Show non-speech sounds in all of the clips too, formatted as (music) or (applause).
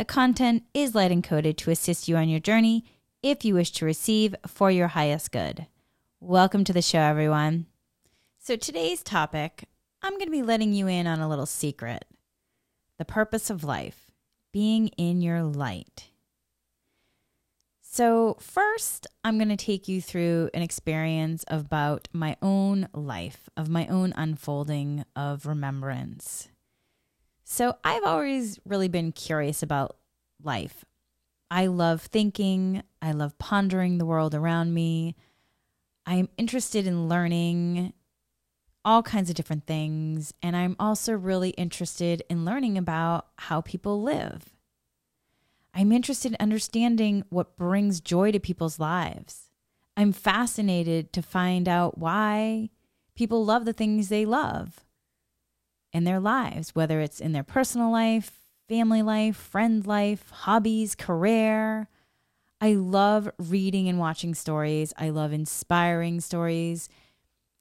the content is light encoded to assist you on your journey if you wish to receive for your highest good. Welcome to the show, everyone. So, today's topic, I'm going to be letting you in on a little secret the purpose of life, being in your light. So, first, I'm going to take you through an experience about my own life, of my own unfolding of remembrance. So I've always really been curious about life. I love thinking, I love pondering the world around me. I'm interested in learning all kinds of different things. And I'm also really interested in learning about how people live. I'm interested in understanding what brings joy to people's lives. I'm fascinated to find out why people love the things they love in their lives, whether it's in their personal life, family life, friend life, hobbies, career. I love reading and watching stories. I love inspiring stories.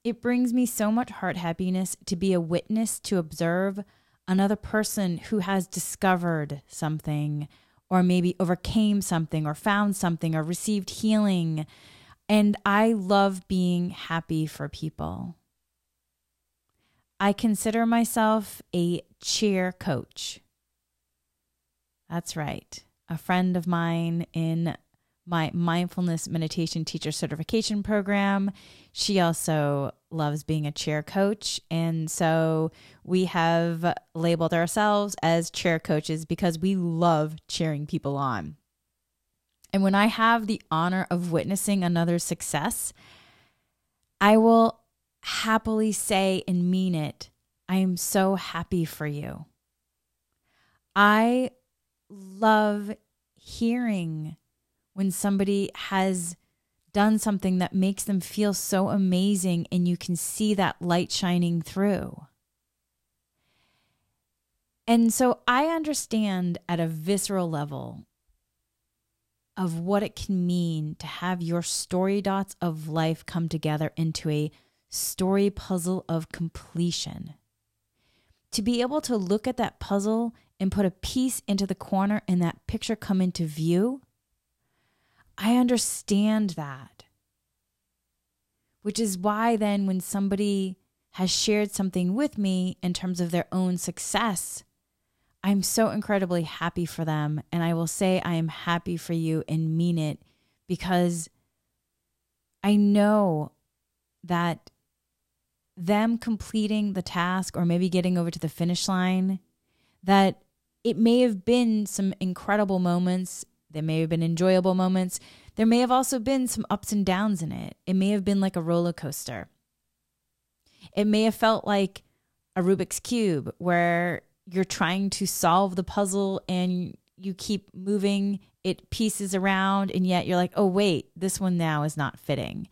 It brings me so much heart happiness to be a witness to observe another person who has discovered something or maybe overcame something or found something or received healing. And I love being happy for people. I consider myself a cheer coach. That's right. A friend of mine in my mindfulness meditation teacher certification program, she also loves being a cheer coach. And so we have labeled ourselves as cheer coaches because we love cheering people on. And when I have the honor of witnessing another success, I will happily say and mean it, I am so happy for you. I love hearing when somebody has done something that makes them feel so amazing and you can see that light shining through. And so I understand at a visceral level of what it can mean to have your story dots of life come together into a story puzzle of completion. To be able to look at that puzzle and put a piece into the corner and that picture come into view, I understand that. Which is why then when somebody has shared something with me in terms of their own success, I'm so incredibly happy for them. And I will say I am happy for you and mean it because I know that them completing the task or maybe getting over to the finish line, that it may have been some incredible moments. There may have been enjoyable moments. There may have also been some ups and downs in it. It may have been like a roller coaster. It may have felt like a Rubik's Cube where you're trying to solve the puzzle and you keep moving it pieces around, and yet you're like, oh, wait, this one now is not fitting.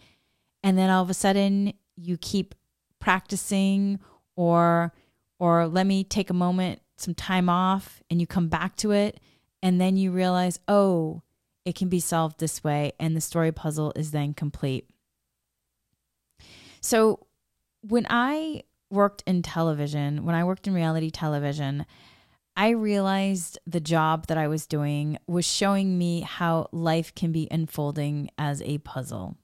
And then all of a sudden, you keep practicing or or let me take a moment some time off and you come back to it and then you realize oh it can be solved this way and the story puzzle is then complete so when i worked in television when i worked in reality television I realized the job that I was doing was showing me how life can be unfolding as a puzzle.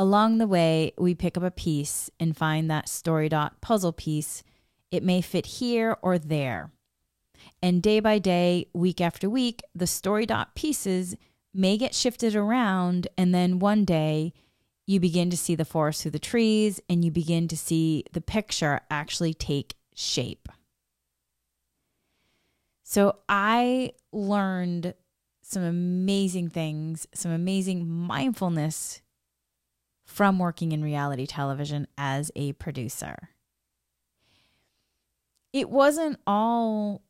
Along the way, we pick up a piece and find that story dot puzzle piece. It may fit here or there. And day by day, week after week, the story dot pieces may get shifted around. And then one day, you begin to see the forest through the trees and you begin to see the picture actually take shape. So I learned some amazing things, some amazing mindfulness from working in reality television as a producer. It wasn't all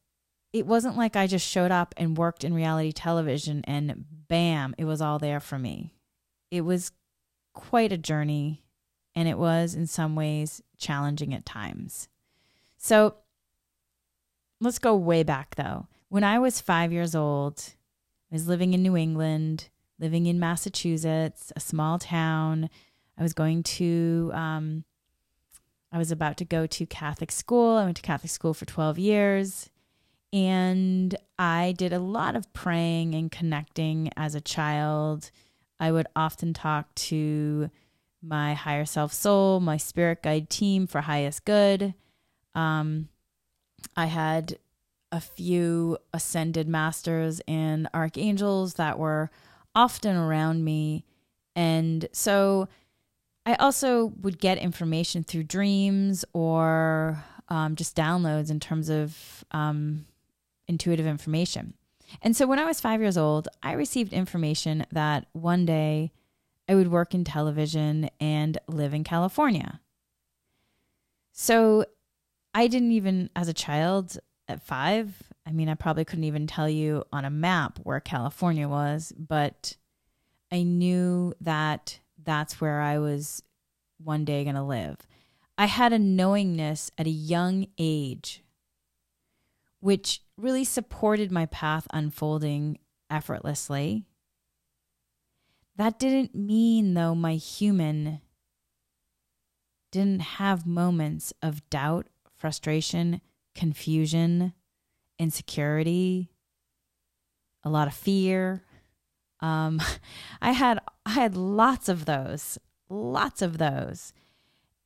it wasn't like I just showed up and worked in reality television and bam, it was all there for me. It was quite a journey and it was in some ways challenging at times. So let's go way back though. When I was five years old, I was living in New England, living in Massachusetts, a small town. I was going to, um, I was about to go to Catholic school. I went to Catholic school for 12 years. And I did a lot of praying and connecting as a child. I would often talk to my higher self soul, my spirit guide team for highest good. Um, I had a few ascended masters and archangels that were often around me. And so I also would get information through dreams or um, just downloads in terms of um, intuitive information. And so when I was five years old, I received information that one day I would work in television and live in California. So I didn't even, as a child at five, I mean, I probably couldn't even tell you on a map where California was, but I knew that that's where I was one day going to live. I had a knowingness at a young age, which really supported my path unfolding effortlessly. That didn't mean, though, my human didn't have moments of doubt, frustration, confusion, insecurity, a lot of fear. Um, (laughs) I had I had lots of those, lots of those,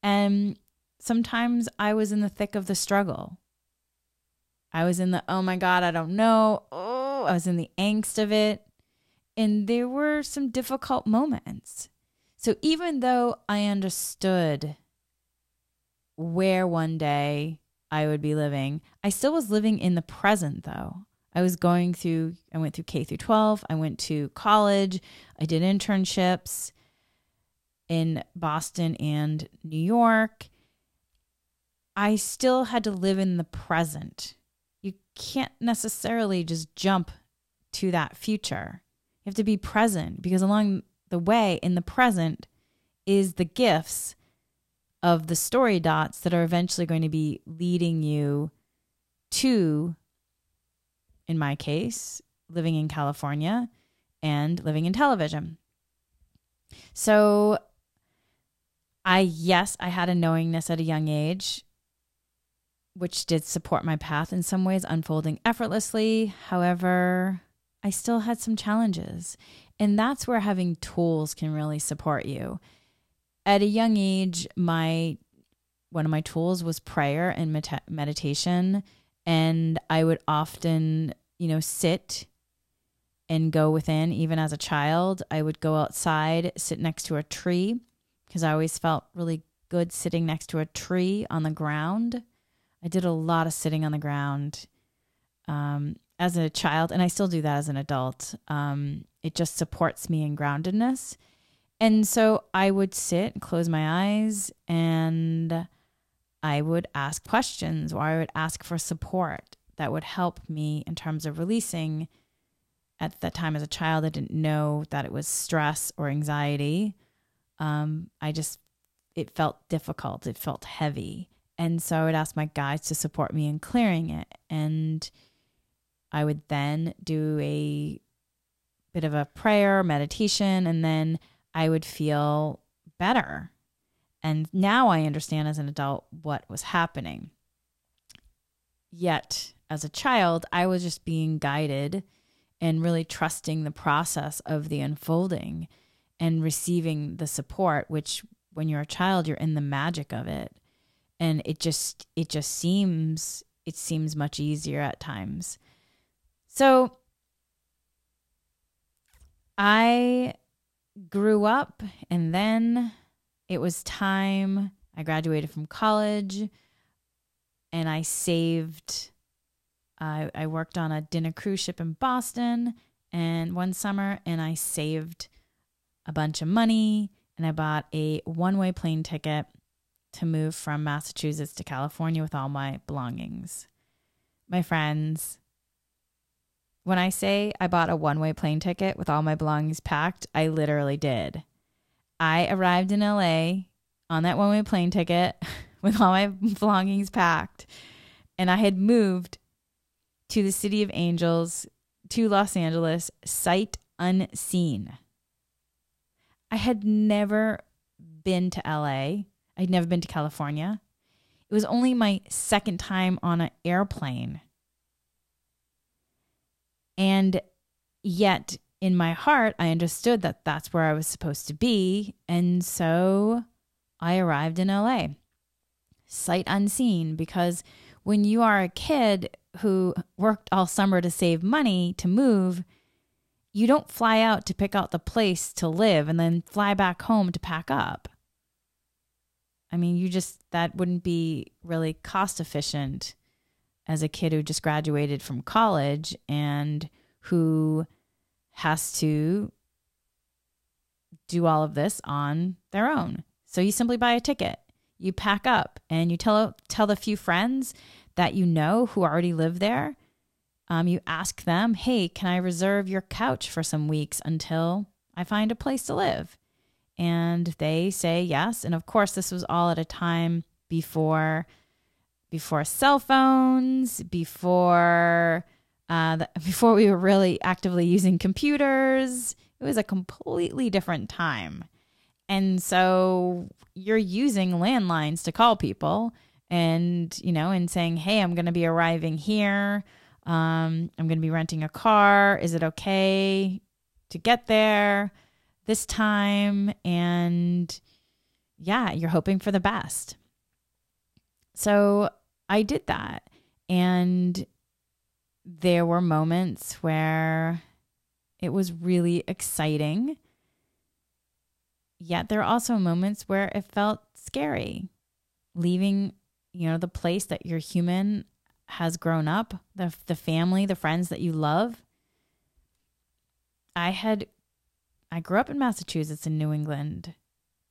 and sometimes I was in the thick of the struggle. I was in the oh my god, I don't know. Oh, I was in the angst of it, and there were some difficult moments. So even though I understood where one day I would be living. I still was living in the present though. I was going through I went through K through 12, I went to college, I did internships in Boston and New York. I still had to live in the present. You can't necessarily just jump to that future. You have to be present because along the way in the present is the gifts of the story dots that are eventually going to be leading you to, in my case, living in California and living in television. So, I, yes, I had a knowingness at a young age, which did support my path in some ways, unfolding effortlessly. However, I still had some challenges. And that's where having tools can really support you at a young age, my one of my tools was prayer and med- meditation, and I would often, you know, sit and go within. Even as a child, I would go outside, sit next to a tree, because I always felt really good sitting next to a tree on the ground. I did a lot of sitting on the ground um, as a child, and I still do that as an adult. Um, it just supports me in groundedness. And so I would sit close my eyes and I would ask questions or I would ask for support that would help me in terms of releasing. At that time as a child, I didn't know that it was stress or anxiety. Um, I just, it felt difficult, it felt heavy. And so I would ask my guides to support me in clearing it. And I would then do a bit of a prayer, meditation, and then I would feel better. And now I understand as an adult what was happening. Yet, as a child, I was just being guided and really trusting the process of the unfolding and receiving the support, which when you're a child, you're in the magic of it. And it just, it just seems, it seems much easier at times. So I grew up and then it was time I graduated from college and I saved I, I worked on a dinner cruise ship in Boston and one summer and I saved a bunch of money and I bought a one-way plane ticket to move from Massachusetts to California with all my belongings. My friends, when I say I bought a one way plane ticket with all my belongings packed, I literally did. I arrived in LA on that one way plane ticket (laughs) with all my belongings packed, and I had moved to the City of Angels to Los Angeles sight unseen. I had never been to LA. I'd never been to California. It was only my second time on an airplane. And yet, in my heart, I understood that that's where I was supposed to be. And so I arrived in LA, sight unseen, because when you are a kid who worked all summer to save money to move, you don't fly out to pick out the place to live and then fly back home to pack up. I mean, you just, that wouldn't be really cost efficient as a kid who just graduated from college and who has to do all of this on their own. So you simply buy a ticket, you pack up, and you tell tell the few friends that you know who already live there. Um, you ask them, "Hey, can I reserve your couch for some weeks until I find a place to live?" And they say yes. And of course, this was all at a time before before cell phones, before uh, before we were really actively using computers. It was a completely different time. And so you're using landlines to call people and, you know, and saying, hey, I'm going to be arriving here. Um, I'm going to be renting a car. Is it okay to get there this time? And yeah, you're hoping for the best. So I did that. And there were moments where it was really exciting. Yet there are also moments where it felt scary. Leaving, you know, the place that your human has grown up, the the family, the friends that you love. I had I grew up in Massachusetts in New England.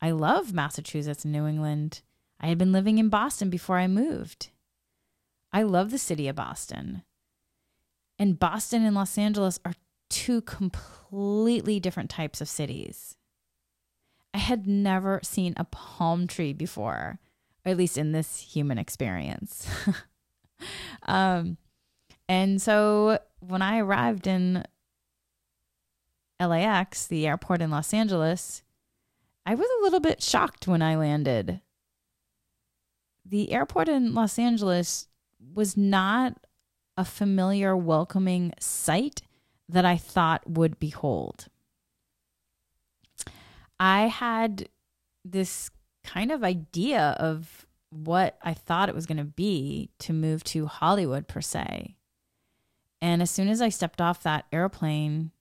I love Massachusetts and New England. I had been living in Boston before I moved. I love the city of Boston. And Boston and Los Angeles are two completely different types of cities. I had never seen a palm tree before, or at least in this human experience. (laughs) um, and so when I arrived in LAX, the airport in Los Angeles, I was a little bit shocked when I landed. The airport in Los Angeles was not a familiar, welcoming sight that I thought would behold. I had this kind of idea of what I thought it was going to be to move to Hollywood, per se. And as soon as I stepped off that airplane,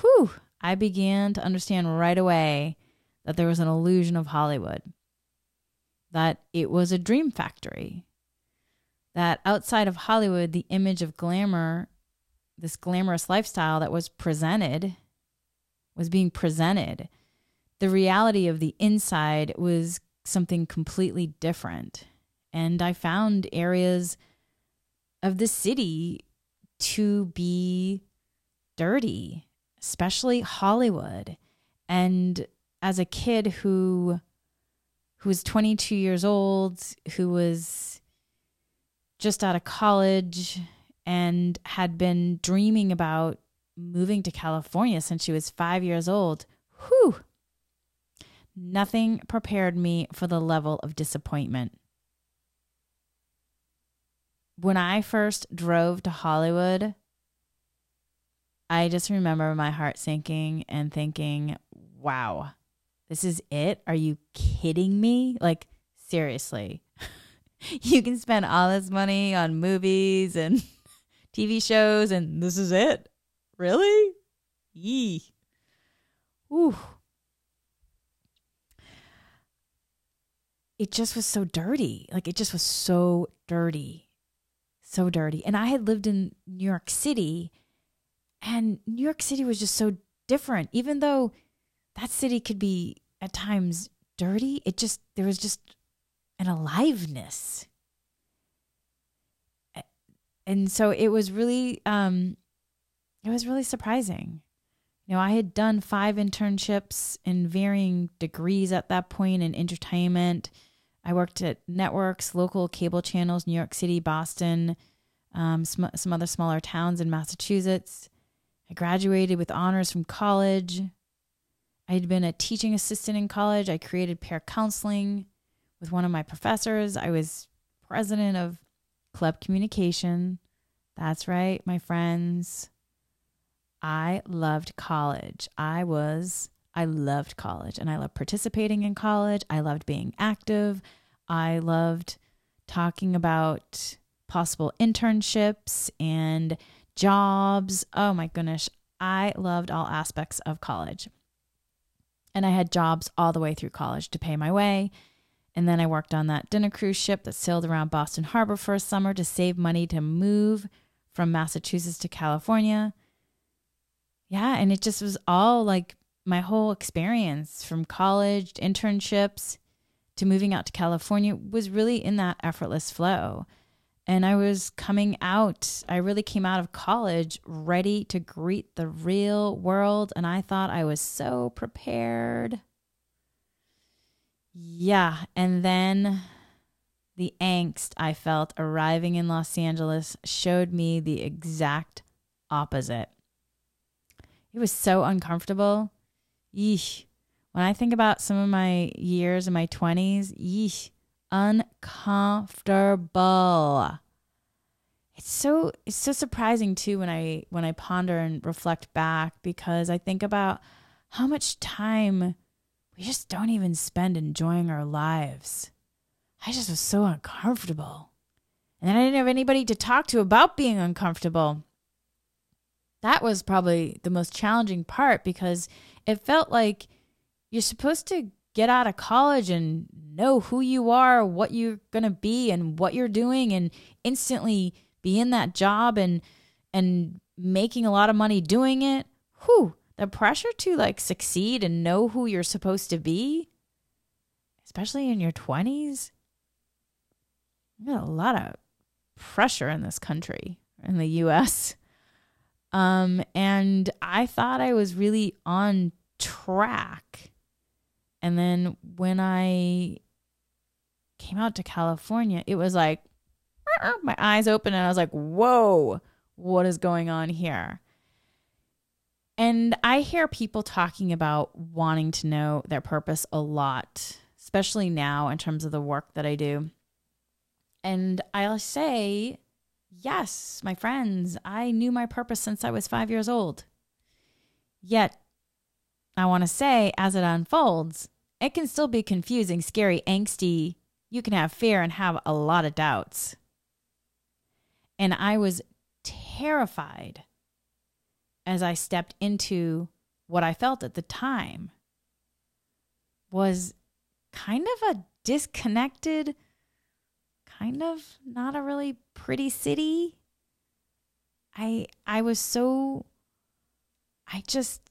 whew, I began to understand right away that there was an illusion of Hollywood, that it was a dream factory, that outside of Hollywood, the image of glamour, this glamorous lifestyle that was presented, was being presented. The reality of the inside was something completely different. And I found areas of the city to be dirty, especially Hollywood. And as a kid who who was 22 years old, who was just out of college and had been dreaming about moving to California since she was five years old. Whew. Nothing prepared me for the level of disappointment. When I first drove to Hollywood, I just remember my heart sinking and thinking, wow, this is it? Are you kidding me? Like, seriously. (laughs) you can spend all this money on movies and (laughs) TV shows, and this is it? Really? Yee. Ooh. It just was so dirty. Like, it just was so dirty. So dirty. And I had lived in New York City, and New York City was just so different. Even though that city could be at times dirty, it just, there was just an aliveness. And so it was really um, it was really surprising. You know, I had done five internships in varying degrees at that point in entertainment. I worked at networks, local cable channels, New York City, Boston, um, some, some other smaller towns in Massachusetts. I graduated with honors from college. I had been a teaching assistant in college. I created peer counseling with one of my professors. I was president of club communication. That's right, my friends. I loved college. I was, I loved college and I loved participating in college. I loved being active. I loved talking about possible internships and jobs. Oh my goodness. I loved all aspects of college. And I had jobs all the way through college to pay my way. And then I worked on that dinner cruise ship that sailed around Boston Harbor for a summer to save money to move from Massachusetts to California yeah, and it just was all like my whole experience from college, internships to moving out to California was really in that effortless flow. And I was coming out, I really came out of college ready to greet the real world. And I thought I was so prepared. Yeah. And then the angst I felt arriving in Los Angeles showed me the exact opposite. It was so uncomfortable. Yeesh. When I think about some of my years in my 20s, yeesh, uncomfortable. It's so it's so surprising too when I when I ponder and reflect back because I think about how much time we just don't even spend enjoying our lives. I just was so uncomfortable. And then I didn't have anybody to talk to about being uncomfortable that was probably the most challenging part because it felt like you're supposed to get out of college and know who you are, what you're going to be and what you're doing and instantly be in that job and and making a lot of money doing it. Whew, the pressure to like succeed and know who you're supposed to be, especially in your 20s. You got a lot of pressure in this country, in the US. Um, and I thought I was really on track. And then when I came out to California, it was like my eyes open and I was like, whoa, what is going on here? And I hear people talking about wanting to know their purpose a lot, especially now in terms of the work that I do. And I'll say Yes, my friends, I knew my purpose since I was five years old. Yet, I want to say, as it unfolds, it can still be confusing, scary, angsty. You can have fear and have a lot of doubts. And I was terrified as I stepped into what I felt at the time was kind of a disconnected kind of not a really pretty city. I I was so I just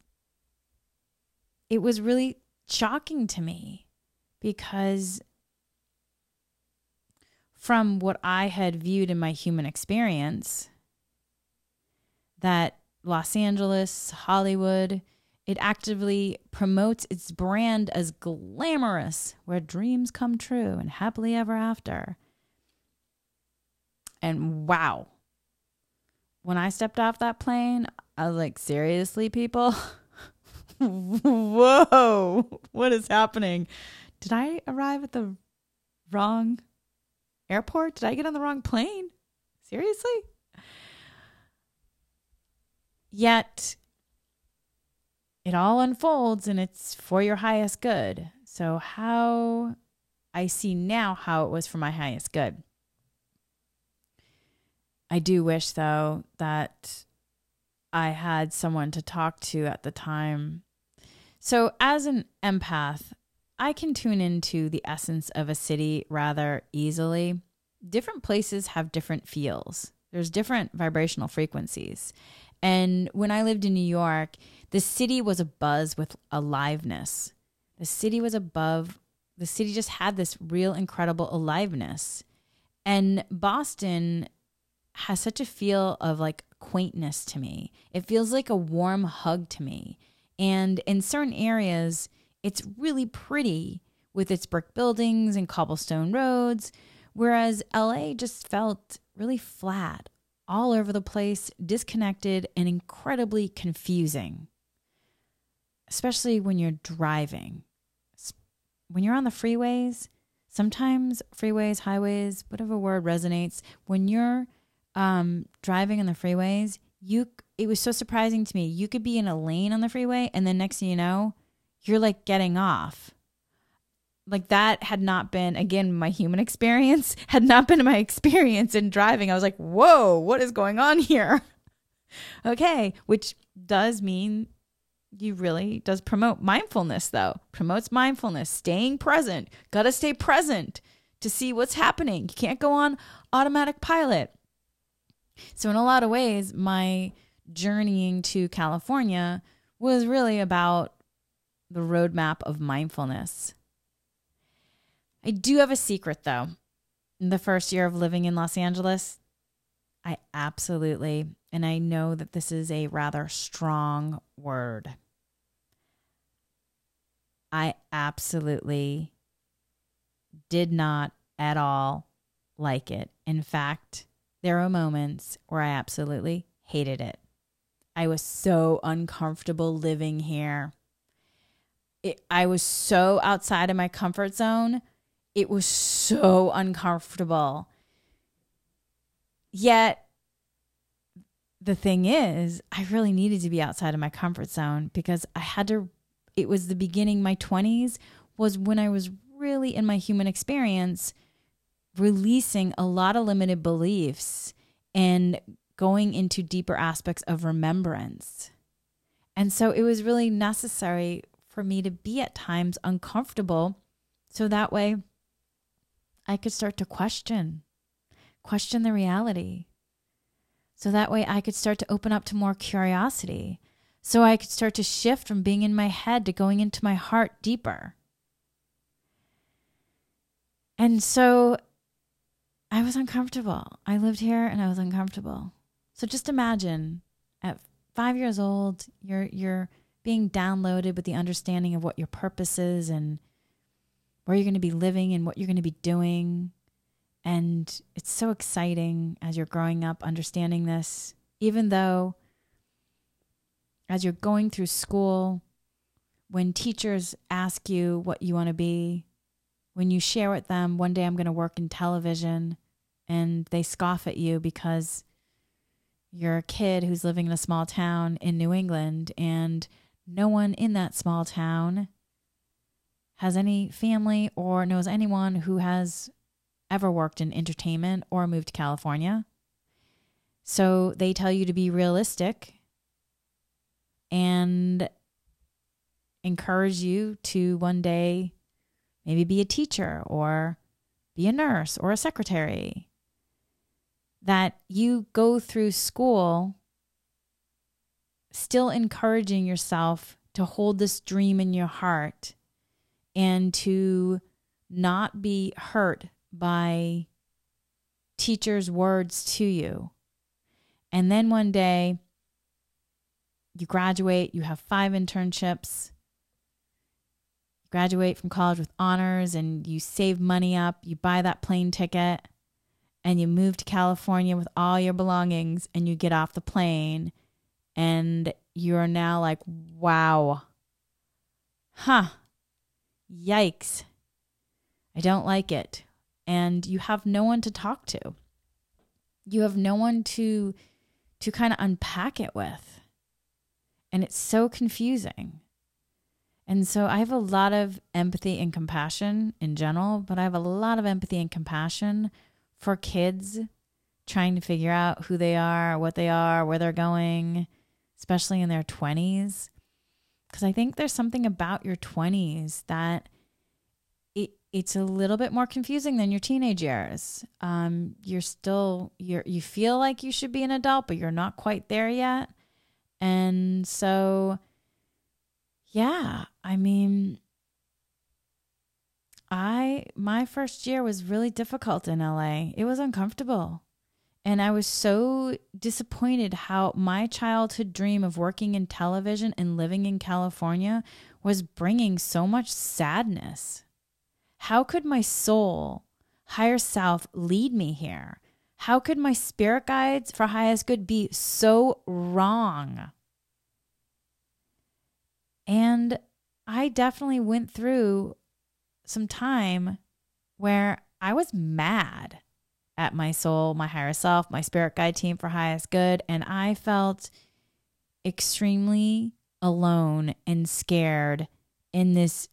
it was really shocking to me because from what I had viewed in my human experience that Los Angeles, Hollywood, it actively promotes its brand as glamorous, where dreams come true and happily ever after. And wow, when I stepped off that plane, I was like, seriously, people? (laughs) Whoa, what is happening? Did I arrive at the wrong airport? Did I get on the wrong plane? Seriously? Yet, it all unfolds and it's for your highest good. So, how I see now how it was for my highest good. I do wish, though, that I had someone to talk to at the time. So, as an empath, I can tune into the essence of a city rather easily. Different places have different feels, there's different vibrational frequencies. And when I lived in New York, the city was a buzz with aliveness. The city was above, the city just had this real incredible aliveness. And Boston has such a feel of like quaintness to me. It feels like a warm hug to me. And in certain areas, it's really pretty with its brick buildings and cobblestone roads, whereas LA just felt really flat, all over the place, disconnected, and incredibly confusing, especially when you're driving. When you're on the freeways, sometimes freeways, highways, whatever word resonates, when you're um, driving on the freeways, you it was so surprising to me. You could be in a lane on the freeway, and then next thing you know, you're like getting off. Like that had not been again my human experience (laughs) had not been my experience in driving. I was like, "Whoa, what is going on here?" (laughs) okay, which does mean you really does promote mindfulness though. Promotes mindfulness, staying present. Got to stay present to see what's happening. You can't go on automatic pilot. So, in a lot of ways, my journeying to California was really about the roadmap of mindfulness. I do have a secret though. In the first year of living in Los Angeles, I absolutely, and I know that this is a rather strong word, I absolutely did not at all like it. In fact, there were moments where I absolutely hated it. I was so uncomfortable living here. It, I was so outside of my comfort zone. It was so uncomfortable. Yet, the thing is, I really needed to be outside of my comfort zone because I had to. It was the beginning, my 20s was when I was really in my human experience releasing a lot of limited beliefs and going into deeper aspects of remembrance. And so it was really necessary for me to be at times uncomfortable so that way I could start to question, question the reality. So that way I could start to open up to more curiosity. So I could start to shift from being in my head to going into my heart deeper. And so I was uncomfortable. I lived here and I was uncomfortable. So just imagine at 5 years old, you're you're being downloaded with the understanding of what your purpose is and where you're going to be living and what you're going to be doing. And it's so exciting as you're growing up understanding this, even though as you're going through school, when teachers ask you what you want to be, when you share with them, one day I'm going to work in television, and they scoff at you because you're a kid who's living in a small town in New England and no one in that small town has any family or knows anyone who has ever worked in entertainment or moved to California. So they tell you to be realistic and encourage you to one day maybe be a teacher or be a nurse or a secretary that you go through school still encouraging yourself to hold this dream in your heart and to not be hurt by teachers' words to you. And then one day you graduate, you have five internships, graduate from college with honors, and you save money up, you buy that plane ticket and you move to California with all your belongings and you get off the plane and you're now like, wow, huh, yikes, I don't like it. And you have no one to talk to. You have no one to to kind of unpack it with. And it's so confusing. And so I have a lot of empathy and compassion in general, but I have a lot of empathy and compassion for kids trying to figure out who they are, what they are, where they're going, especially in their 20s. Because I think there's something about your 20s that it, it's a little bit more confusing than your teenage years. Um, you're still you're you feel like you should be an adult, but you're not quite there yet. And so, yeah, I mean, I my first year was really difficult in LA. It was uncomfortable. And I was so disappointed how my childhood dream of working in television and living in California was bringing so much sadness. How could my soul, higher self, lead me here? How could my spirit guides for highest good be so wrong? And I definitely went through some time where I was mad at my soul, my higher self, my spirit guide team for highest good. And I felt extremely alone and scared in this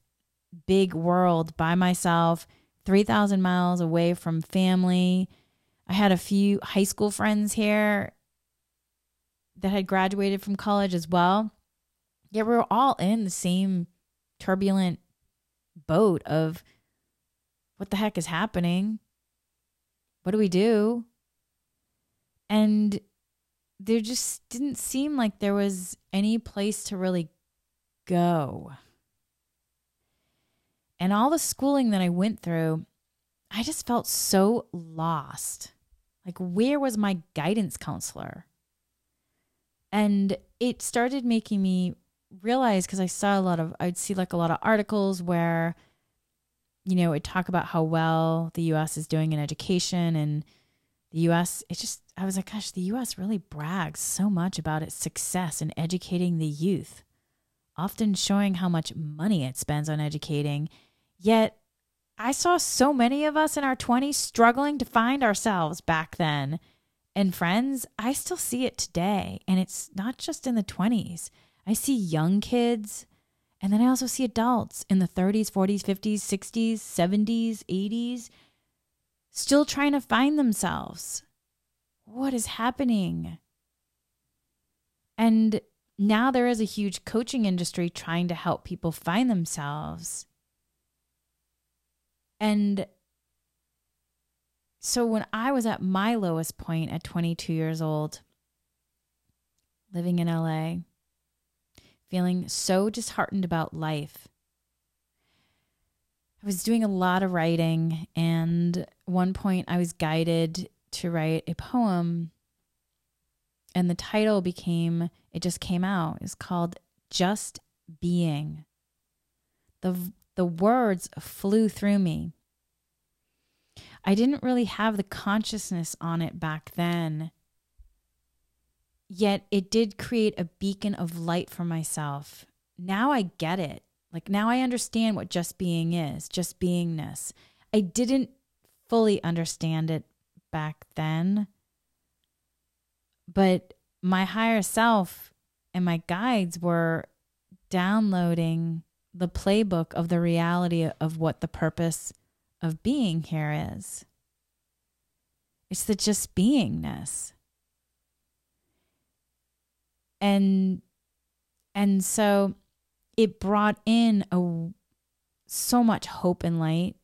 big world by myself, 3,000 miles away from family. I had a few high school friends here that had graduated from college as well. Yet we we're all in the same turbulent boat of what the heck is happening? What do we do? And there just didn't seem like there was any place to really go. And all the schooling that I went through, I just felt so lost. Like, where was my guidance counselor? And it started making me realize because I saw a lot of, I'd see like a lot of articles where, you know, it talk about how well the US is doing in education and the US, it just, I was like, gosh, the US really brags so much about its success in educating the youth, often showing how much money it spends on educating. Yet I saw so many of us in our 20s struggling to find ourselves back then. And friends, I still see it today. And it's not just in the 20s. I see young kids, and then I also see adults in the 30s, 40s, 50s, 60s, 70s, 80s still trying to find themselves. What is happening? And now there is a huge coaching industry trying to help people find themselves. And so when I was at my lowest point at 22 years old, living in LA, feeling so disheartened about life. I was doing a lot of writing, and one point I was guided to write a poem, and the title became, it just came out. It's called Just Being. The, the words flew through me. I didn't really have the consciousness on it back then Yet it did create a beacon of light for myself. Now I get it. Like now I understand what just being is, just beingness. I didn't fully understand it back then. But my higher self and my guides were downloading the playbook of the reality of what the purpose of being here is. It's the just beingness and and so it brought in a so much hope and light.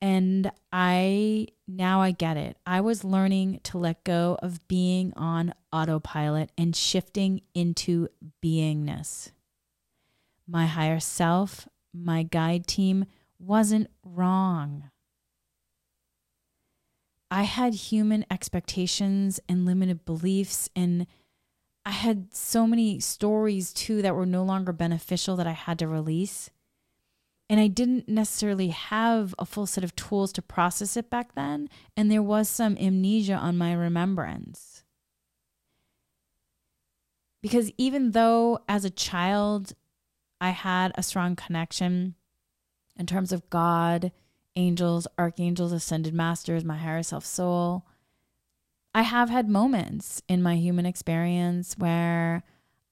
And i now i get it. I was learning to let go of being on autopilot and shifting into beingness. My higher self my guide team wasn't wrong. I had human expectations and limited beliefs and I had so many stories too that were no longer beneficial that I had to release. And I didn't necessarily have a full set of tools to process it back then. And there was some amnesia on my remembrance. Because even though as a child I had a strong connection in terms of God, angels, archangels, ascended masters, my higher self soul, I have had moments in my human experience where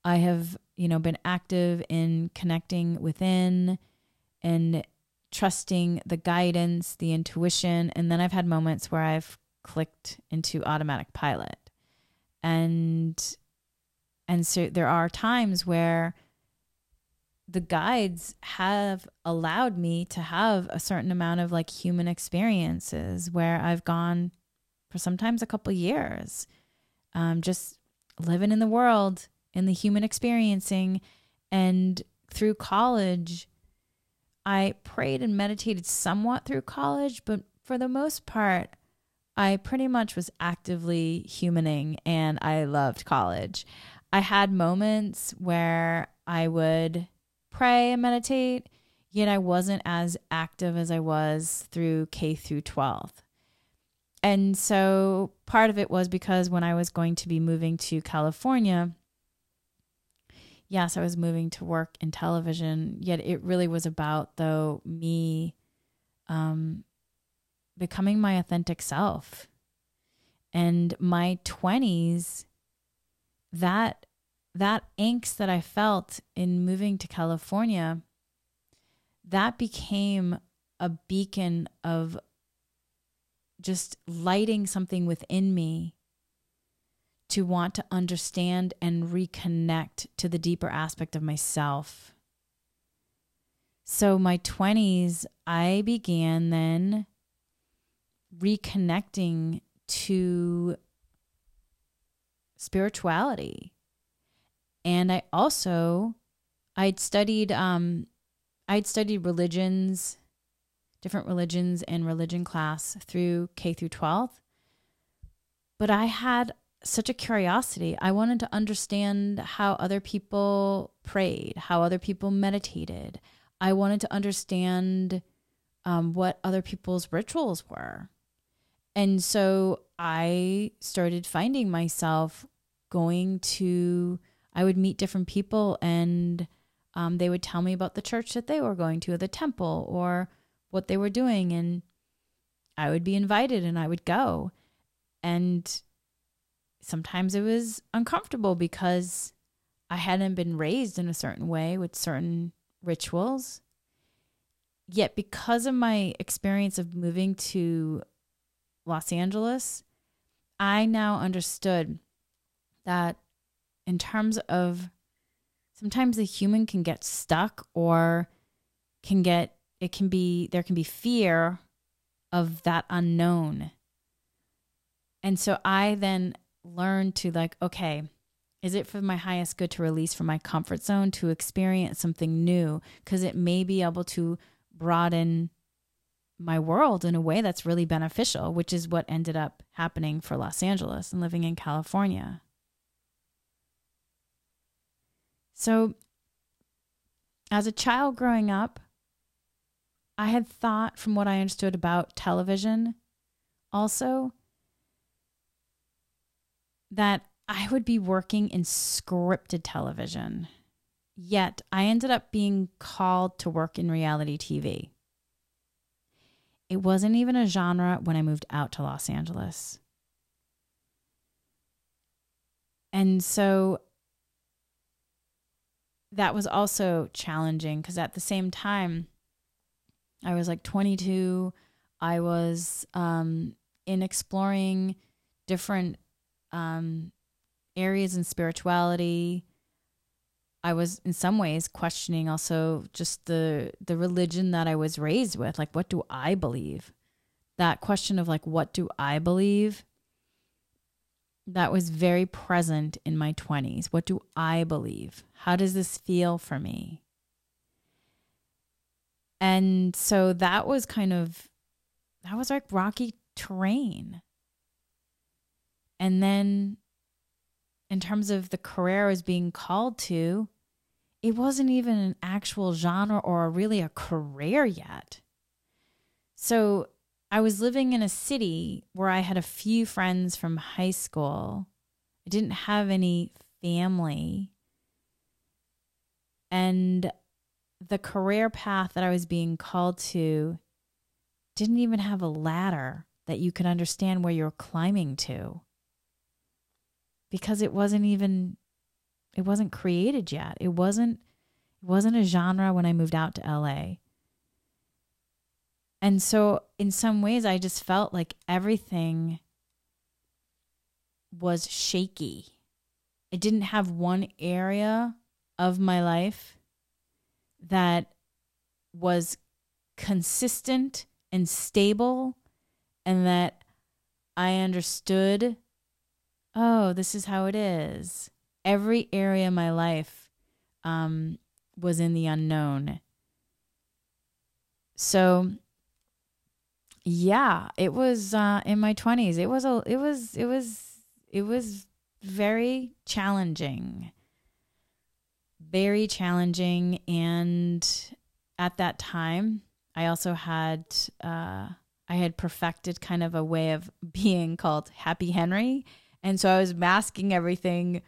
I have, you know, been active in connecting within and trusting the guidance, the intuition, and then I've had moments where I've clicked into automatic pilot. And and so there are times where the guides have allowed me to have a certain amount of like human experiences where I've gone for sometimes a couple years, um, just living in the world, in the human experiencing. And through college, I prayed and meditated somewhat through college, but for the most part, I pretty much was actively humaning and I loved college. I had moments where I would pray and meditate, yet I wasn't as active as I was through K through 12. And so part of it was because when I was going to be moving to California, yes, I was moving to work in television, yet it really was about, though, me um, becoming my authentic self. And my 20s, that that angst that I felt in moving to California, that became a beacon of just lighting something within me to want to understand and reconnect to the deeper aspect of myself. So, my 20s, I began then reconnecting to spirituality. And I also I'd studied um I'd studied religions, different religions and religion class through K through 12. But I had such a curiosity. I wanted to understand how other people prayed, how other people meditated. I wanted to understand um, what other people's rituals were. And so I started finding myself going to, I would meet different people and um, they would tell me about the church that they were going to, or the temple, or what they were doing. And I would be invited and I would go. And sometimes it was uncomfortable because I hadn't been raised in a certain way with certain rituals. Yet, because of my experience of moving to Los Angeles, I now understood that in terms of sometimes the human can get stuck or can get it can be there can be fear of that unknown. And so I then learned to like okay, is it for my highest good to release from my comfort zone to experience something new because it may be able to broaden my world in a way that's really beneficial, which is what ended up happening for Los Angeles and living in California. So, as a child growing up, I had thought from what I understood about television also that I would be working in scripted television. Yet I ended up being called to work in reality TV. It wasn't even a genre when I moved out to Los Angeles. And so that was also challenging because at the same time, I was like 22. I was um, in exploring different um, areas in spirituality, I was in some ways questioning also just the the religion that I was raised with. Like, what do I believe? That question of like, what do I believe? That was very present in my 20s. What do I believe? How does this feel for me? And so that was kind of, that was like rocky terrain. And then in terms of the career I was being called to, it wasn't even an actual genre or really a career yet. So I was living in a city where I had a few friends from high school. I didn't have any family. And the career path that I was being called to didn't even have a ladder that you could understand where you're climbing to because it wasn't even it wasn't created yet. It wasn't it wasn't a genre when I moved out to LA. And so in some ways I just felt like everything was shaky. It didn't have one area of my life that was consistent and stable and that I understood oh, this is how it is. Every area of my life um, was in the unknown. So, yeah, it was uh, in my twenties. It was a, it was, it was, it was very challenging, very challenging, and at that time, I also had, uh, I had perfected kind of a way of (laughs) being called Happy Henry, and so I was masking everything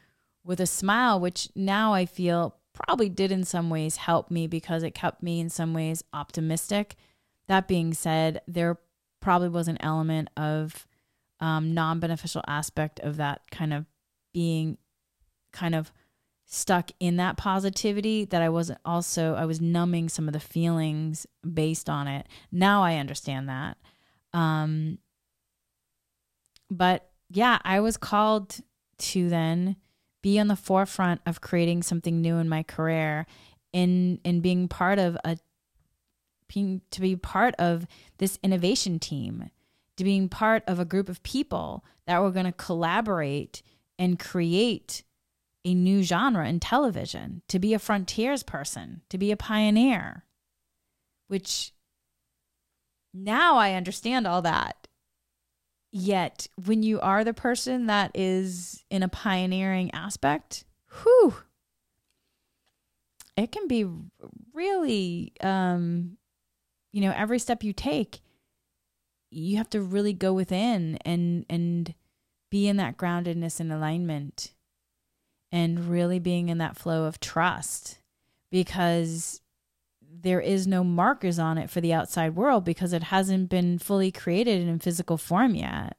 with a smile, which now I feel probably did in some ways help me because it kept me in some ways optimistic. That being said, there probably was an element of um, non beneficial aspect of that kind of being kind of stuck in that positivity that I wasn't also, I was numbing some of the feelings based on it. Now I understand that. Um, but yeah, I was called to then be on the forefront of creating something new in my career in in being part of a being to be part of this innovation team to being part of a group of people that were going to collaborate and create a new genre in television to be a frontiers person to be a pioneer which now i understand all that. Yet, when you are the person that is in a pioneering aspect, whew, it can be really, um, you know, every step you take, you have to really go within and and be in that groundedness and alignment, and really being in that flow of trust, because there is no markers on it for the outside world because it hasn't been fully created in physical form yet.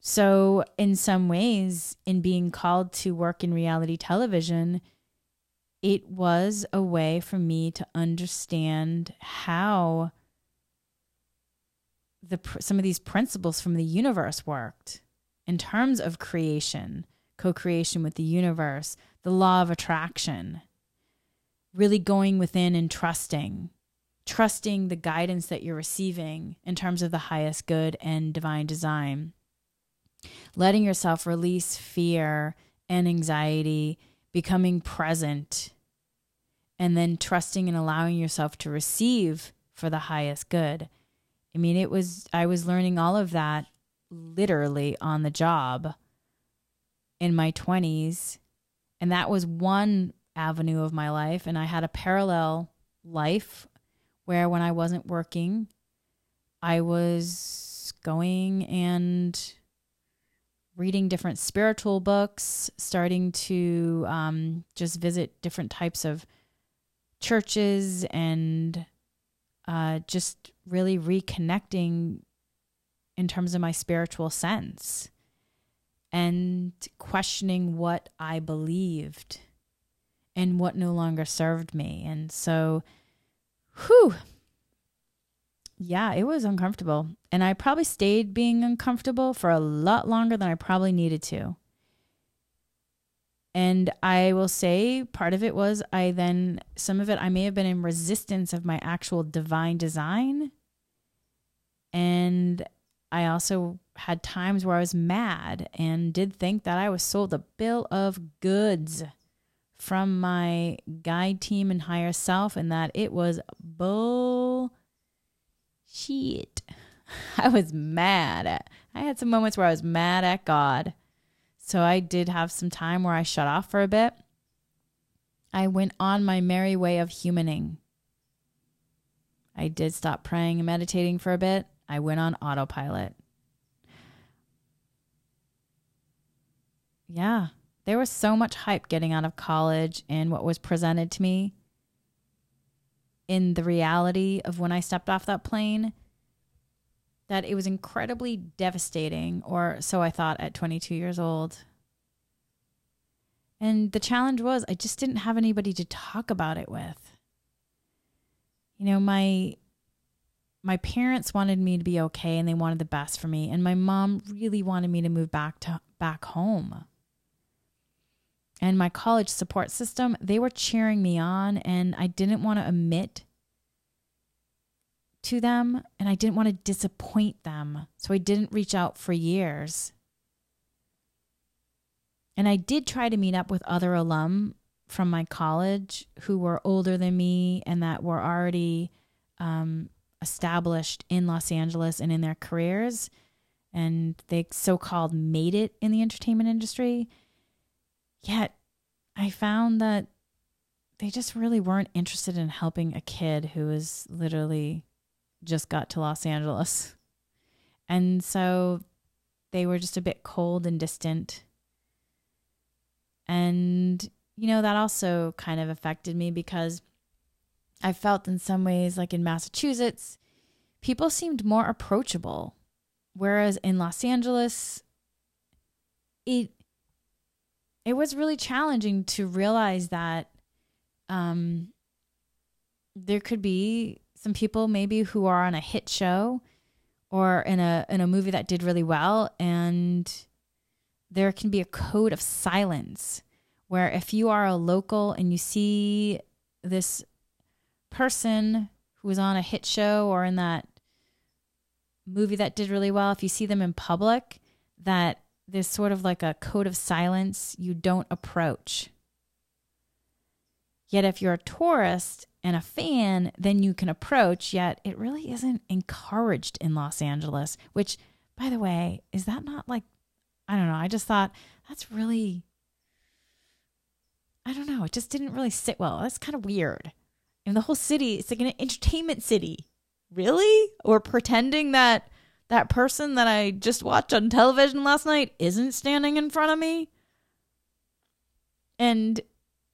So, in some ways, in being called to work in reality television, it was a way for me to understand how the some of these principles from the universe worked in terms of creation, co-creation with the universe, the law of attraction really going within and trusting, trusting the guidance that you're receiving in terms of the highest good and divine design. Letting yourself release fear and anxiety, becoming present, and then trusting and allowing yourself to receive for the highest good. I mean, it was, I was learning all of that literally on the job in my 20s. And that was one avenue of my life. And I had a parallel life where when I wasn't working, I was going and reading different spiritual books, starting to um, just visit different types of churches and uh, just really reconnecting in terms of my spiritual sense and questioning what I believed and what no longer served me. And so, whew, yeah, it was uncomfortable. And I probably stayed being uncomfortable for a lot longer than I probably needed to. And I will say part of it was I then, some of it, I may have been in resistance of my actual divine design. And I also had times where I was mad and did think that I was sold a bill of goods from my guide team and higher self, and that it was bull shit. (laughs) I was mad. I had some moments where I was mad at God. So I did have some time where I shut off for a bit. I went on my merry way of humaning. I did stop praying and meditating for a bit. I went on autopilot. Yeah, there was so much hype getting out of college and what was presented to me in the reality of when I stepped off that plane that it was incredibly devastating, or so I thought at 22 years old. And the challenge was I just didn't have anybody to talk about it with. You know, my my parents wanted me to be okay and they wanted the best for me and my mom really wanted me to move back to back home and my college support system, they were cheering me on, and I didn't want to admit to them, and I didn't want to disappoint them. So I didn't reach out for years. And I did try to meet up with other alum from my college who were older than me and that were already um, established in Los Angeles and in their careers, and they so called made it in the entertainment industry. Yet I found that they just really weren't interested in helping a kid who was literally just got to Los Angeles. And so they were just a bit cold and distant. And, you know, that also kind of affected me because I felt in some ways, like in Massachusetts, people seemed more approachable. Whereas in Los Angeles, it it was really challenging to realize that um, there could be some people maybe who are on a hit show or in a in a movie that did really well and there can be a code of silence where if you are a local and you see this person who was on a hit show or in that movie that did really well if you see them in public that there's sort of like a code of silence you don't approach Yet if you're a tourist and a fan, then you can approach, yet it really isn't encouraged in Los Angeles, which, by the way, is that not like, I don't know, I just thought that's really, I don't know, it just didn't really sit well. That's kind of weird. And the whole city, it's like an entertainment city. Really? We're pretending that that person that I just watched on television last night isn't standing in front of me? And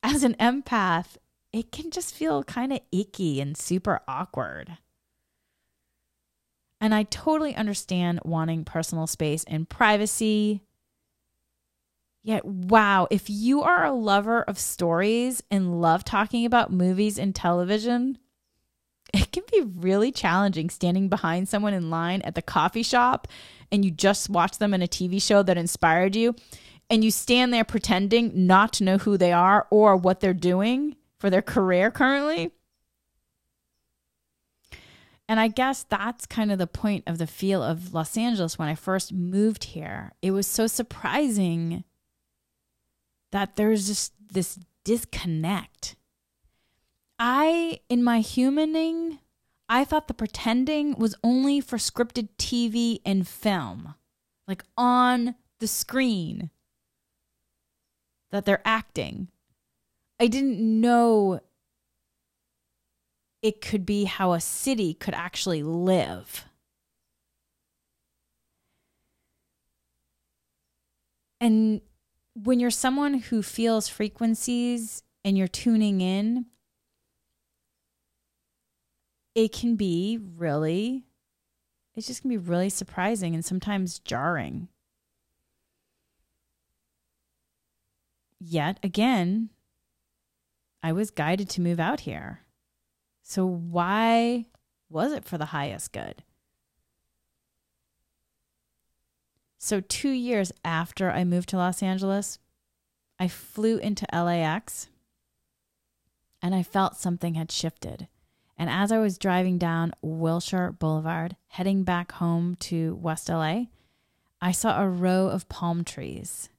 as an empath, it can just feel kind of icky and super awkward. And I totally understand wanting personal space and privacy. Yet, wow, if you are a lover of stories and love talking about movies and television, it can be really challenging standing behind someone in line at the coffee shop and you just watched them in a TV show that inspired you and you stand there pretending not to know who they are or what they're doing for their career currently. And I guess that's kind of the point of the feel of Los Angeles when I first moved here. It was so surprising that there's just this disconnect. I, in my humaning, I thought the pretending was only for scripted TV and film, like on the screen that they're acting. I didn't know it could be how a city could actually live. And when you're someone who feels frequencies and you're tuning in, it can be really, it's just gonna be really surprising and sometimes jarring. Yet again, I was guided to move out here. So why was it for the highest good? So, two years after I moved to Los Angeles, I flew into LAX and I felt something had shifted. And as I was driving down Wilshire Boulevard, heading back home to West LA, I saw a row of palm trees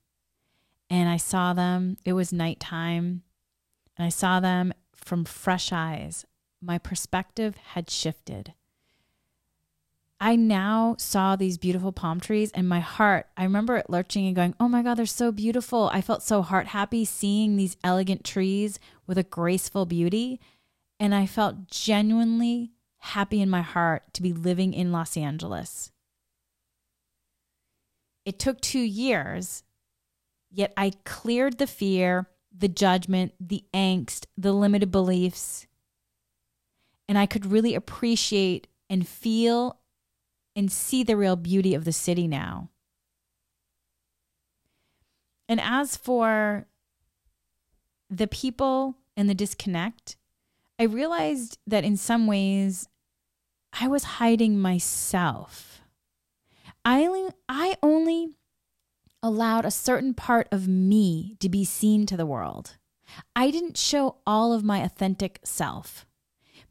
and I saw them. It was nighttime, and I saw them from fresh eyes. My perspective had shifted. I now saw these beautiful palm trees, and my heart, I remember it lurching and going, Oh my God, they're so beautiful. I felt so heart happy seeing these elegant trees with a graceful beauty. And I felt genuinely happy in my heart to be living in Los Angeles. It took two years Yet I cleared the fear, the judgment, the angst, the limited beliefs. And I could really appreciate and feel and see the real beauty of the city now. And as for the people and the disconnect, I realized that in some ways I was hiding myself. I only, I only allowed a certain part of me to be seen to the world. I didn't show all of my authentic self.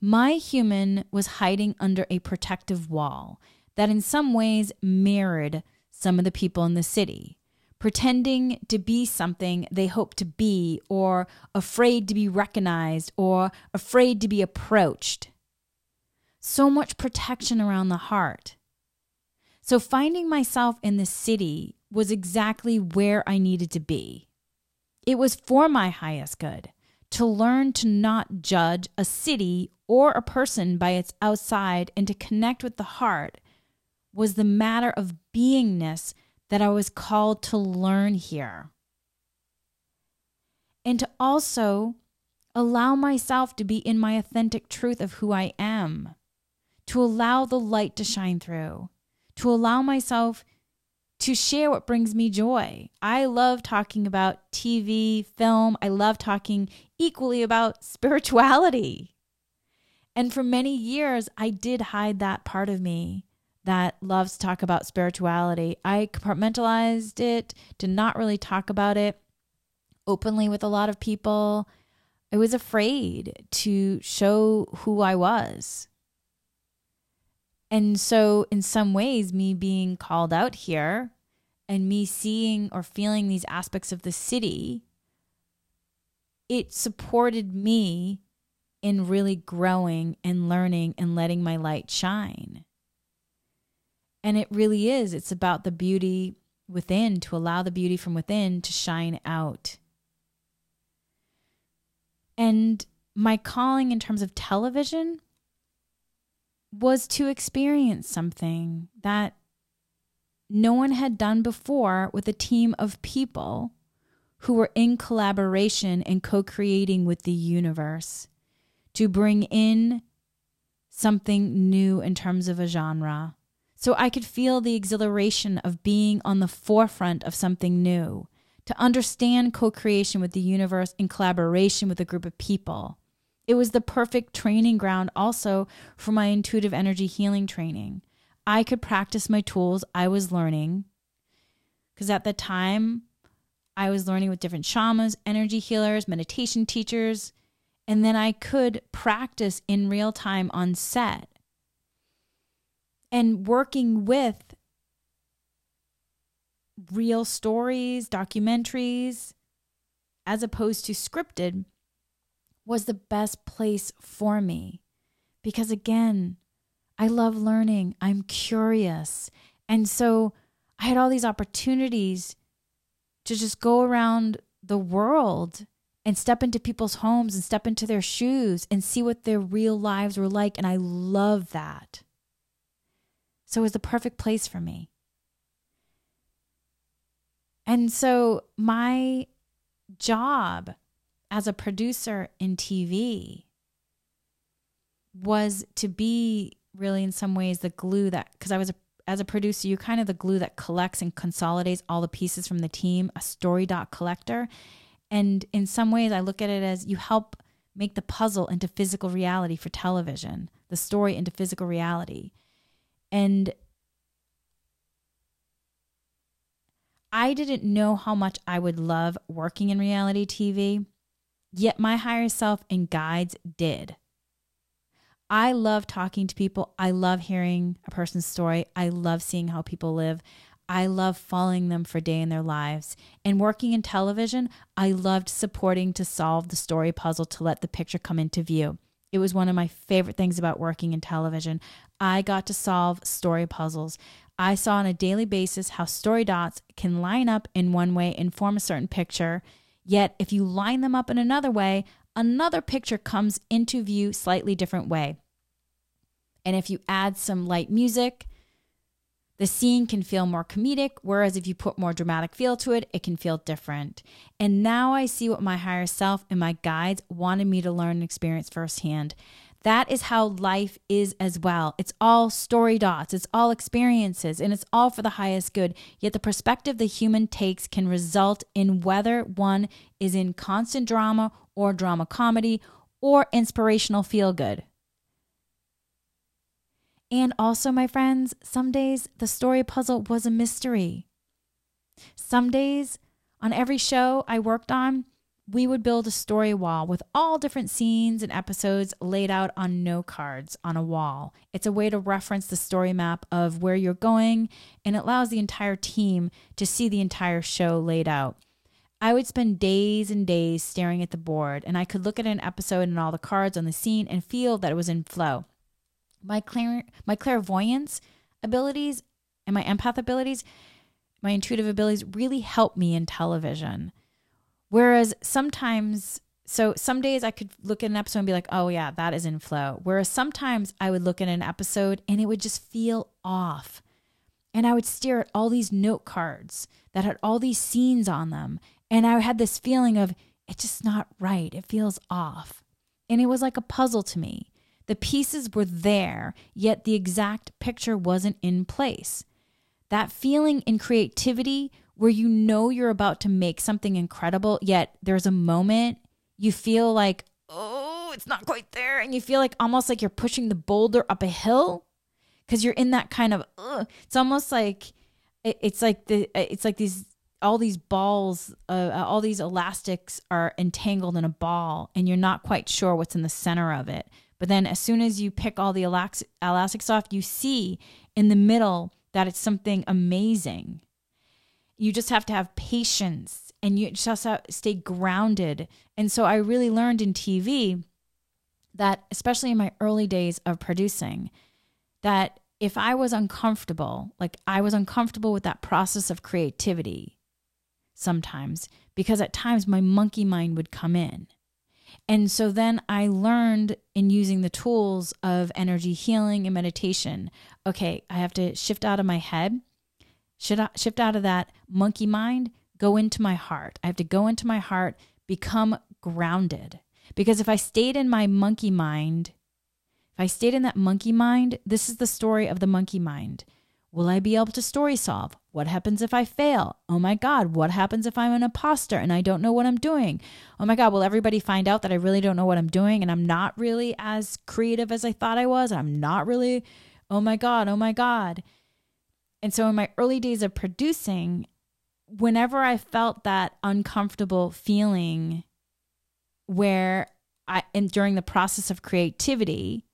My human was hiding under a protective wall that, in some ways, mirrored some of the people in the city, pretending to be something they hope to be, or afraid to be recognized, or afraid to be approached. so much protection around the heart. So finding myself in the city was exactly where I needed to be. It was for my highest good to learn to not judge a city or a person by its outside and to connect with the heart was the matter of beingness that I was called to learn here. And to also allow myself to be in my authentic truth of who I am, to allow the light to shine through, to allow myself to share what brings me joy. I love talking about TV, film. I love talking equally about (laughs) spirituality. And for many years, I did hide that part of me that loves to talk about spirituality. I compartmentalized it, did not really talk about it openly with a lot of people. I was afraid to show who I was. And so, in some ways, me being called out here and me seeing or feeling these aspects of the city, it supported me in really growing and learning and letting my light shine. And it really is. It's about the beauty within, to allow the beauty from within to shine out. And my calling in terms of television was to experience something that no one had done before with a team of people who were in collaboration and co creating with the universe to bring in something new in terms of a genre so I could feel the exhilaration of being on the forefront of something new, to understand co creation with the universe in collaboration with a group of people. It was the perfect training ground also for my intuitive energy healing training. I could practice my tools I was learning because at the time I was learning with different shamans, energy healers, meditation teachers, and then I could practice in real time on set and working with real stories, documentaries, as opposed to scripted, was the best place for me. Because again, I love learning, I'm curious. And so I had all these opportunities to just go around the world and step into people's homes and step into their shoes and see what their real lives were like. And I love that. So it was the perfect place for me. And so my job as a producer in TV was to be really in some ways the glue that because I was a as a producer, you're kind of the glue that collects and consolidates all the pieces from the team, a story dot collector. And in some ways, I look at it as you help make the puzzle into physical reality for television, the story into physical reality. And I didn't know how much I would love working in reality TV, yet my higher self and guides did. I love talking to people. I love hearing a person's story. I love seeing how people live. I love following them for a day in their lives. And working in television, I loved supporting to solve the story puzzle to let the picture come into view. It was one of my favorite things about working in television. I got to solve story puzzles. I saw on a daily basis how story dots can line up in one way and form a certain picture. Yet, if you line them up in another way, another picture comes into view slightly different way. And if you add some light music, the scene can feel more comedic, whereas if you put more dramatic feel to it, it can feel different. And now I see what my higher self and my guides wanted me to learn and experience firsthand. That is how life is as well. It's all story dots, it's all experiences, and it's all for the highest good. Yet the perspective the human takes can result in whether one is in constant drama or drama comedy or inspirational feel good. And also, my friends, some days the story puzzle was a mystery. Some days on every show I worked on, we would build a story wall with all different scenes and episodes laid out on note cards on a wall. It's a way to reference the story map of where you're going and it allows the entire team to see the entire show laid out. I would spend days and days staring at the board, and I could look at an episode and all the cards on the scene and feel that it was in flow. My clair- my clairvoyance abilities and my empath abilities, my intuitive abilities really help me in television. Whereas sometimes so some days I could look at an episode and be like, oh, yeah, that is in flow. Whereas sometimes I would look at an episode and it would just feel off. And I would stare at all these note cards that had all these scenes on them. And I had this feeling of, it's just not right. It feels off. And it was like a puzzle to me. The pieces were there, yet the exact picture wasn't in place. That feeling in creativity where you know you're about to make something incredible, yet there's a moment you feel like, oh, it's not quite there. And you feel like almost like you're pushing the boulder up a hill because you're in that kind of, ugh. it's almost like, it's like the, it's like these, all these balls, uh, all these elastics are entangled in a ball and you're not quite sure what's in the center of it. But then as soon as you pick all the elastics off, you see in the middle that it's something amazing. You just have to have patience and you just have to stay grounded. And so I really learned in TV that, especially in my early days of producing, that if I was uncomfortable, like I was uncomfortable with that process of creativity sometimes, because at times my monkey mind would come in. And so then I learned in using the tools of energy healing and meditation okay, I have to shift out of my head, shift out of that monkey mind, go into my heart. I have to go into my heart, become grounded. Because if I stayed in my monkey mind, if I stayed in that monkey mind, this is the story of the monkey mind. Will I be able to story solve? What happens if I fail? Oh my God, what happens if I'm an imposter and I don't know what I'm doing? Oh my God, will everybody find out that I really don't know what I'm doing and I'm not really as creative as I thought I was? I'm not really, oh my God, oh my God. And so in my early days of producing, whenever I felt that uncomfortable feeling where I and during the process of creativity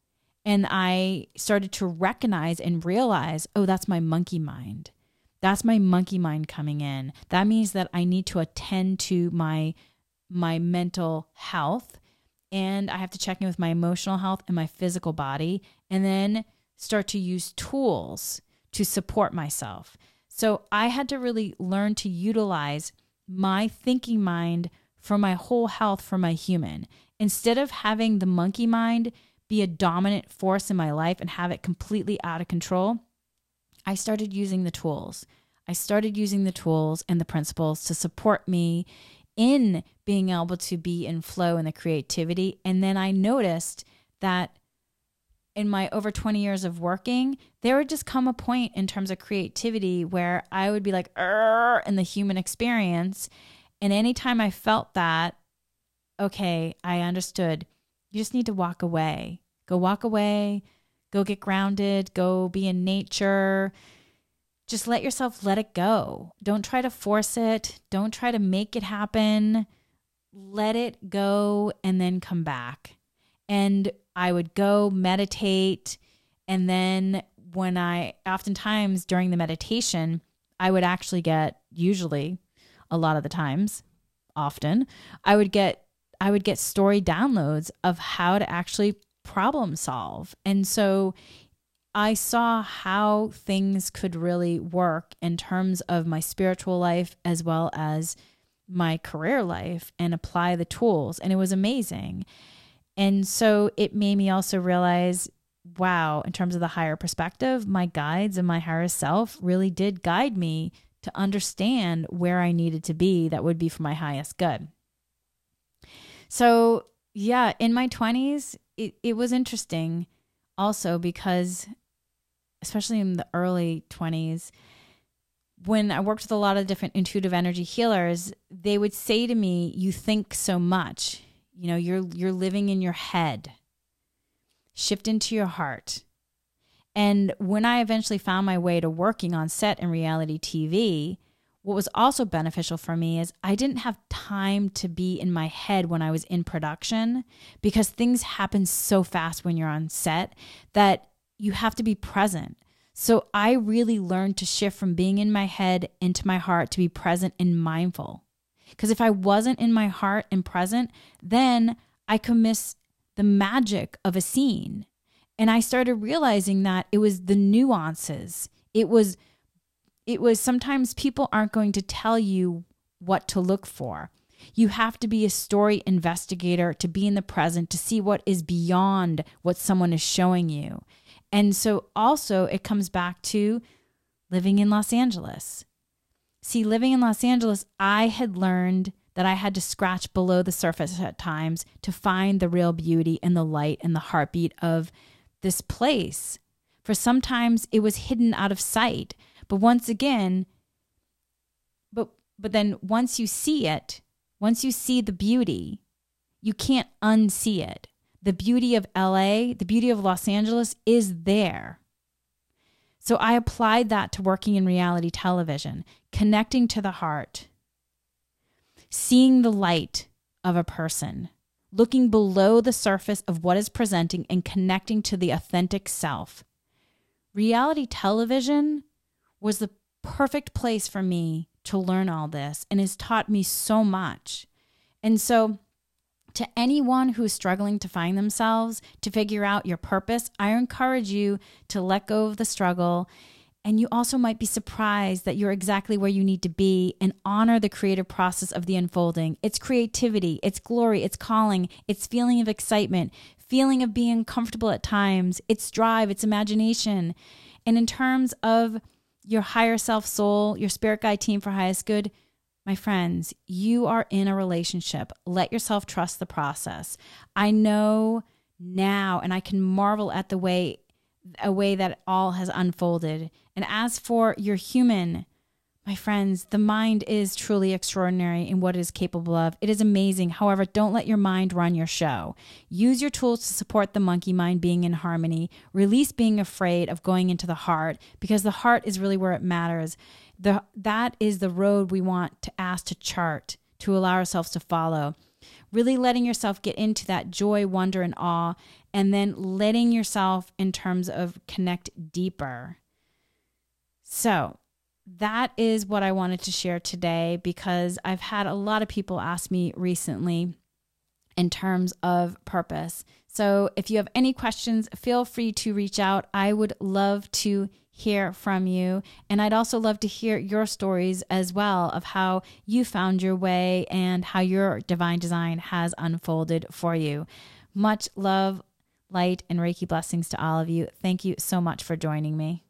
and I started to recognize and realize, oh, that's my monkey mind. That's my monkey mind coming in. That means that I need to attend to my my mental health and I have to check in with my emotional health and my physical body and then start to use tools to support myself. So I had to really learn to utilize my thinking mind for my whole health for my human. Instead of having the monkey mind be a dominant force in my life and have it completely out of control, I started using the tools. I started using the tools and the principles to support me in being able to be in flow and the creativity. And then I noticed that in my over 20 years of working, there would just come a point in terms of creativity where I would be like, in the human experience. And anytime I felt that, okay, I understood. You just need to walk away. Go walk away. Go get grounded. Go be in nature. Just let yourself let it go. Don't try to force it. Don't try to make it happen. Let it go and then come back. And I would go meditate. And then when I, oftentimes during the meditation, I would actually get, usually a lot of the times, often, I would get, I would get story downloads of how to actually problem solve. And so I saw how things could really work in terms of my spiritual life as well as my career life and apply the tools. And it was amazing. And so it made me also realize wow, in terms of the higher perspective, my guides and my higher self really did guide me to understand where I needed to be that would be for my highest good. So, yeah, in my 20s, it, it was interesting also because, especially in the early 20s, when I worked with a lot of different intuitive energy healers, they would say to me, You think so much you know, you're you're living in your head. Shift into your heart. And when I eventually found my way to working on set in reality TV, what was also beneficial for me is I didn't have time to be in my head when I was in production because things happen so fast when you're on set that you have to be present. So I really learned to shift from being in my head into my heart to be present and mindful. Because if I wasn't in my heart and present, then I could miss the magic of a scene. And I started realizing that it was the nuances. It was it was sometimes people aren't going to tell you what to look for. You have to be a story investigator to be in the present to see what is beyond what someone is showing you. And so also it comes back to living in Los Angeles. See, living in Los Angeles, I had learned that I had to scratch below the surface at times to find the real beauty and the light and the heartbeat of this place. For sometimes it was hidden out of sight. But once again, but but then once you see it, once you see the beauty, you can't unsee it. The beauty of LA, the beauty of Los Angeles is there. So I applied that to working in reality television, connecting to the heart, seeing the light of a person, looking below the surface of what is presenting and connecting to the authentic self. Reality television was the perfect place for me to learn all this and has taught me so much. And so, to anyone who's struggling to find themselves, to figure out your purpose, I encourage you to let go of the struggle. And you also might be surprised that you're exactly where you need to be and honor the creative process of the unfolding. It's creativity, it's glory, it's calling, it's feeling of excitement, feeling of being comfortable at times, it's drive, it's imagination. And in terms of your higher self soul, your spirit guide team for highest good, my friends, you are in a relationship. Let yourself trust the process. I know now and I can marvel at the way a way that all has unfolded. And as for your human my friends, the mind is truly extraordinary in what it is capable of. It is amazing. However, don't let your mind run your show. Use your tools to support the monkey mind being in harmony. Release being afraid of going into the heart because the heart is really where it matters. The, that is the road we want to ask to chart, to allow ourselves to follow. Really letting yourself get into that joy, wonder, and awe, and then letting yourself, in terms of connect deeper. So, that is what I wanted to share today because I've had a lot of people ask me recently in terms of purpose. So if you have any questions, feel free to reach out. I would love to hear from you. And I'd also love to hear your stories as well of how you found your way and how your divine design has unfolded for you. Much love, light, and Reiki blessings to all of you. Thank you so much for joining me.